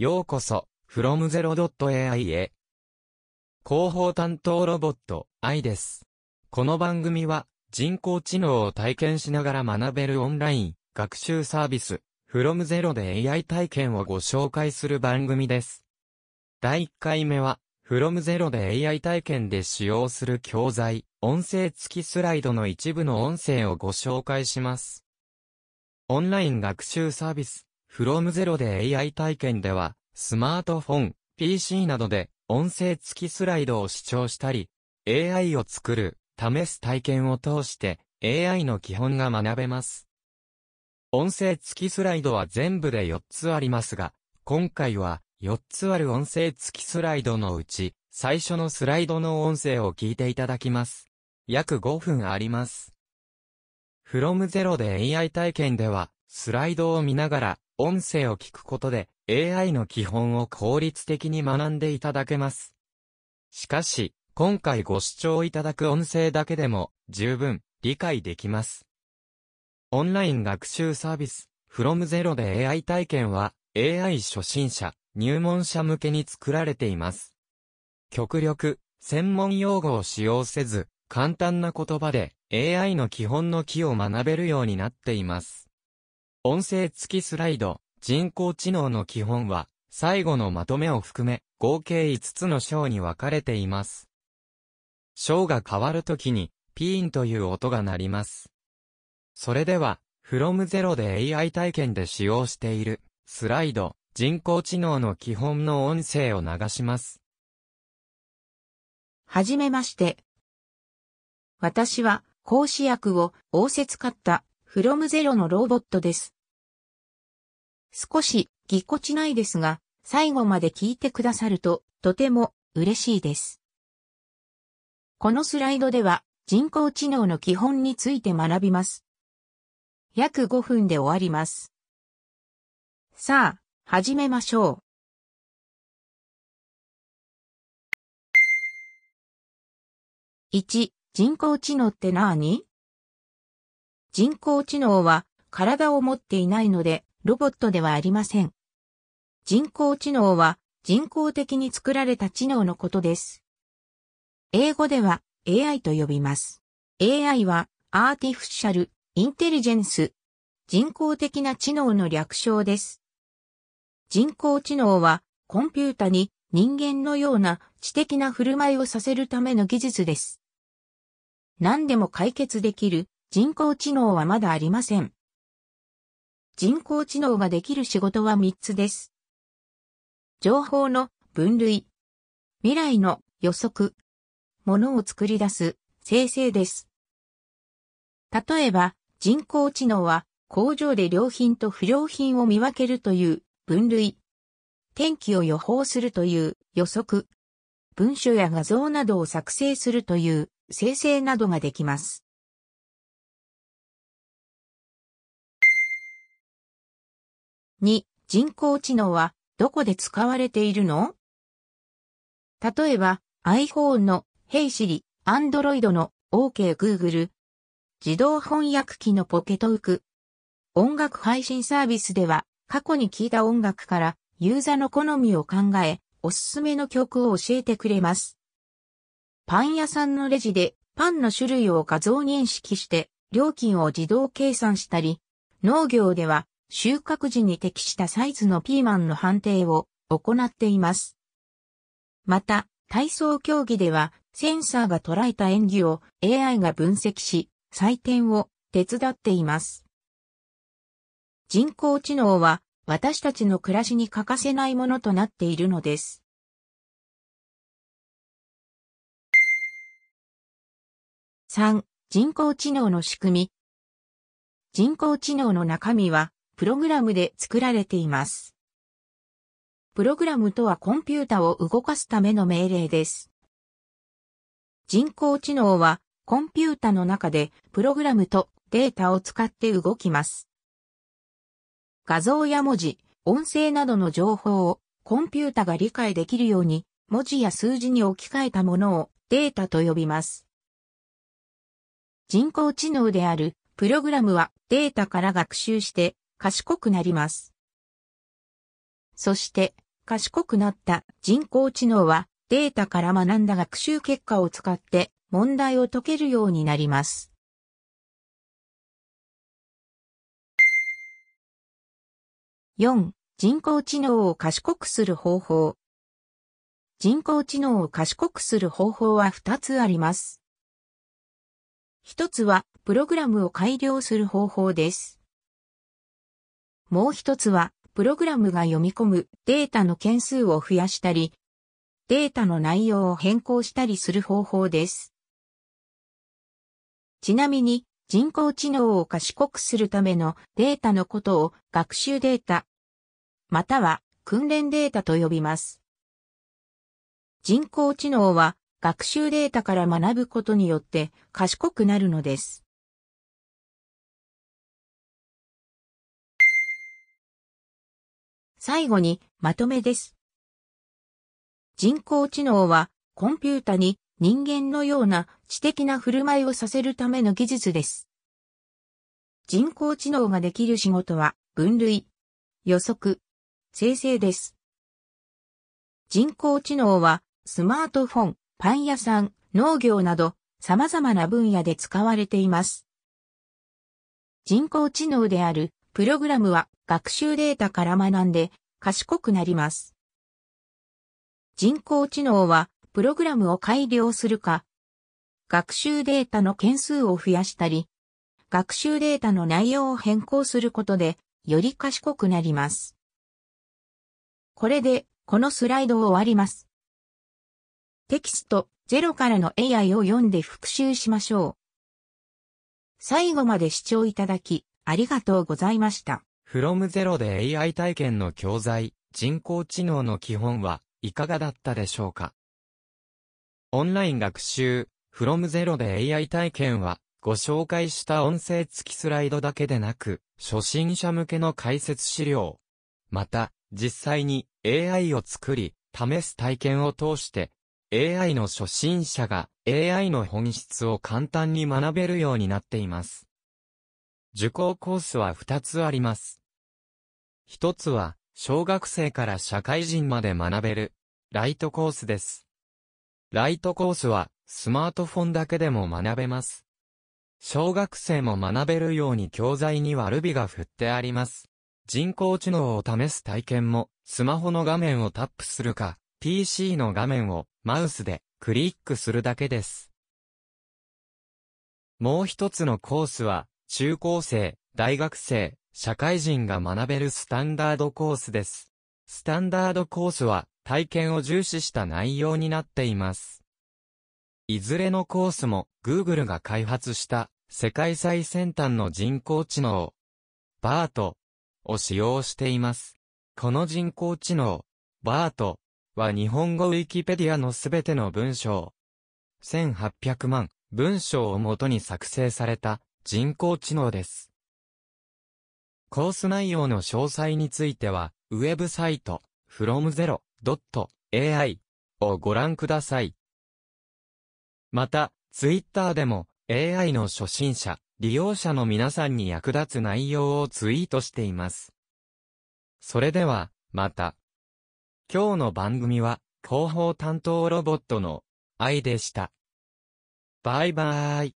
ようこそ、from0.ai へ。広報担当ロボット、愛です。この番組は、人工知能を体験しながら学べるオンライン、学習サービス、from0 で AI 体験をご紹介する番組です。第1回目は、from0 で AI 体験で使用する教材、音声付きスライドの一部の音声をご紹介します。オンライン学習サービス、from0 で AI 体験では、スマートフォン、PC などで音声付きスライドを視聴したり、AI を作る、試す体験を通して AI の基本が学べます。音声付きスライドは全部で4つありますが、今回は4つある音声付きスライドのうち、最初のスライドの音声を聞いていただきます。約5分あります。from 0で AI 体験では、スライドを見ながら、音声を聞くことで、AI の基本を効率的に学んでいただけます。しかし、今回ご視聴いただく音声だけでも、十分、理解できます。オンライン学習サービス、from 0で AI 体験は、AI 初心者、入門者向けに作られています。極力、専門用語を使用せず、簡単な言葉で AI の基本の木を学べるようになっています。音声付きスライド、人工知能の基本は、最後のまとめを含め、合計5つの章に分かれています。章が変わるときに、ピーンという音が鳴ります。それでは、from 0で AI 体験で使用している、スライド、人工知能の基本の音声を流します。はじめまして。私は、講師役を仰せ使った、from 0のロボットです。少し、ぎこちないですが、最後まで聞いてくださると、とても、嬉しいです。このスライドでは、人工知能の基本について学びます。約5分で終わります。さあ、始めましょう。1、人工知能って何？人工知能は体を持っていないのでロボットではありません。人工知能は人工的に作られた知能のことです。英語では AI と呼びます。AI はアーティフィシャル、インテリジェンス、人工的な知能の略称です。人工知能はコンピュータに人間のような知的な振る舞いをさせるための技術です。何でも解決できる人工知能はまだありません。人工知能ができる仕事は3つです。情報の分類、未来の予測、ものを作り出す生成です。例えば、人工知能は工場で良品と不良品を見分けるという分類。天気を予報するという予測。文書や画像などを作成するという生成などができます。2、人工知能はどこで使われているの？例えば iPhone の Hey Siri、Android の OK Google、自動翻訳機のポケトーク、音楽配信サービスでは過去に聴いた音楽からユーザーの好みを考え、おすすめの曲を教えてくれます。パン屋さんのレジでパンの種類を画像認識して料金を自動計算したり、農業では収穫時に適したサイズのピーマンの判定を行っています。また、体操競技ではセンサーが捉えた演技を AI が分析し、採点を手伝っています。人工知能は私たちの暮らしに欠かせないものとなっているのです。3. 人工知能の仕組み。人工知能の中身は、プログラムで作られています。プログラムとはコンピュータを動かすための命令です。人工知能は、コンピュータの中で、プログラムとデータを使って動きます。画像や文字、音声などの情報をコンピュータが理解できるように文字や数字に置き換えたものをデータと呼びます。人工知能であるプログラムはデータから学習して賢くなります。そして賢くなった人工知能はデータから学んだ学習結果を使って問題を解けるようになります。4. 人工知能を賢くする方法。人工知能を賢くする方法は2つあります。一つは、プログラムを改良する方法です。もう一つは、プログラムが読み込むデータの件数を増やしたり、データの内容を変更したりする方法です。ちなみに、人工知能を賢くするためのデータのことを学習データ、または訓練データと呼びます。人工知能は学習データから学ぶことによって賢くなるのです。最後にまとめです。人工知能はコンピュータに人間のような知的な振る舞いをさせるための技術です。人工知能ができる仕事は分類、予測、生成です。人工知能はスマートフォン、パン屋さん、農業など様々な分野で使われています。人工知能であるプログラムは学習データから学んで賢くなります。人工知能はプログラムを改良するか、学習データの件数を増やしたり、学習データの内容を変更することでより賢くなります。これでこのスライドを終わります。テキスト0からの AI を読んで復習しましょう。最後まで視聴いただき、ありがとうございました。from 0で AI 体験の教材、人工知能の基本はいかがだったでしょうか？オンライン学習、from 0で AI 体験は、ご紹介した音声付きスライドだけでなく、初心者向けの解説資料。また、実際に AI を作り、試す体験を通して、AI の初心者が AI の本質を簡単に学べるようになっています。受講コースは2つあります。1つは、小学生から社会人まで学べる、ライトコースです。ライトコースは、スマートフォンだけでも学べます。小学生も学べるように教材にはルビが振ってあります。人工知能を試す体験も、スマホの画面をタップするか、PC の画面をマウスでクリックするだけです。もう一つのコースは、中高生、大学生、社会人が学べるスタンダードコースです。スタンダードコースは、体験を重視した内容になっています。いずれのコースも、Google が開発した世界最先端の人工知能、バートを使用しています。この人工知能、バートは日本語ウィキペディアのすべての文章、1800万文章をもとに作成された人工知能です。コース内容の詳細については、ウェブサイト、fromzero.ai をご覧ください。また、ツイッターでも AI の初心者、利用者の皆さんに役立つ内容をツイートしています。それでは、また。今日の番組は、広報担当ロボットの愛でした。バイバーイ。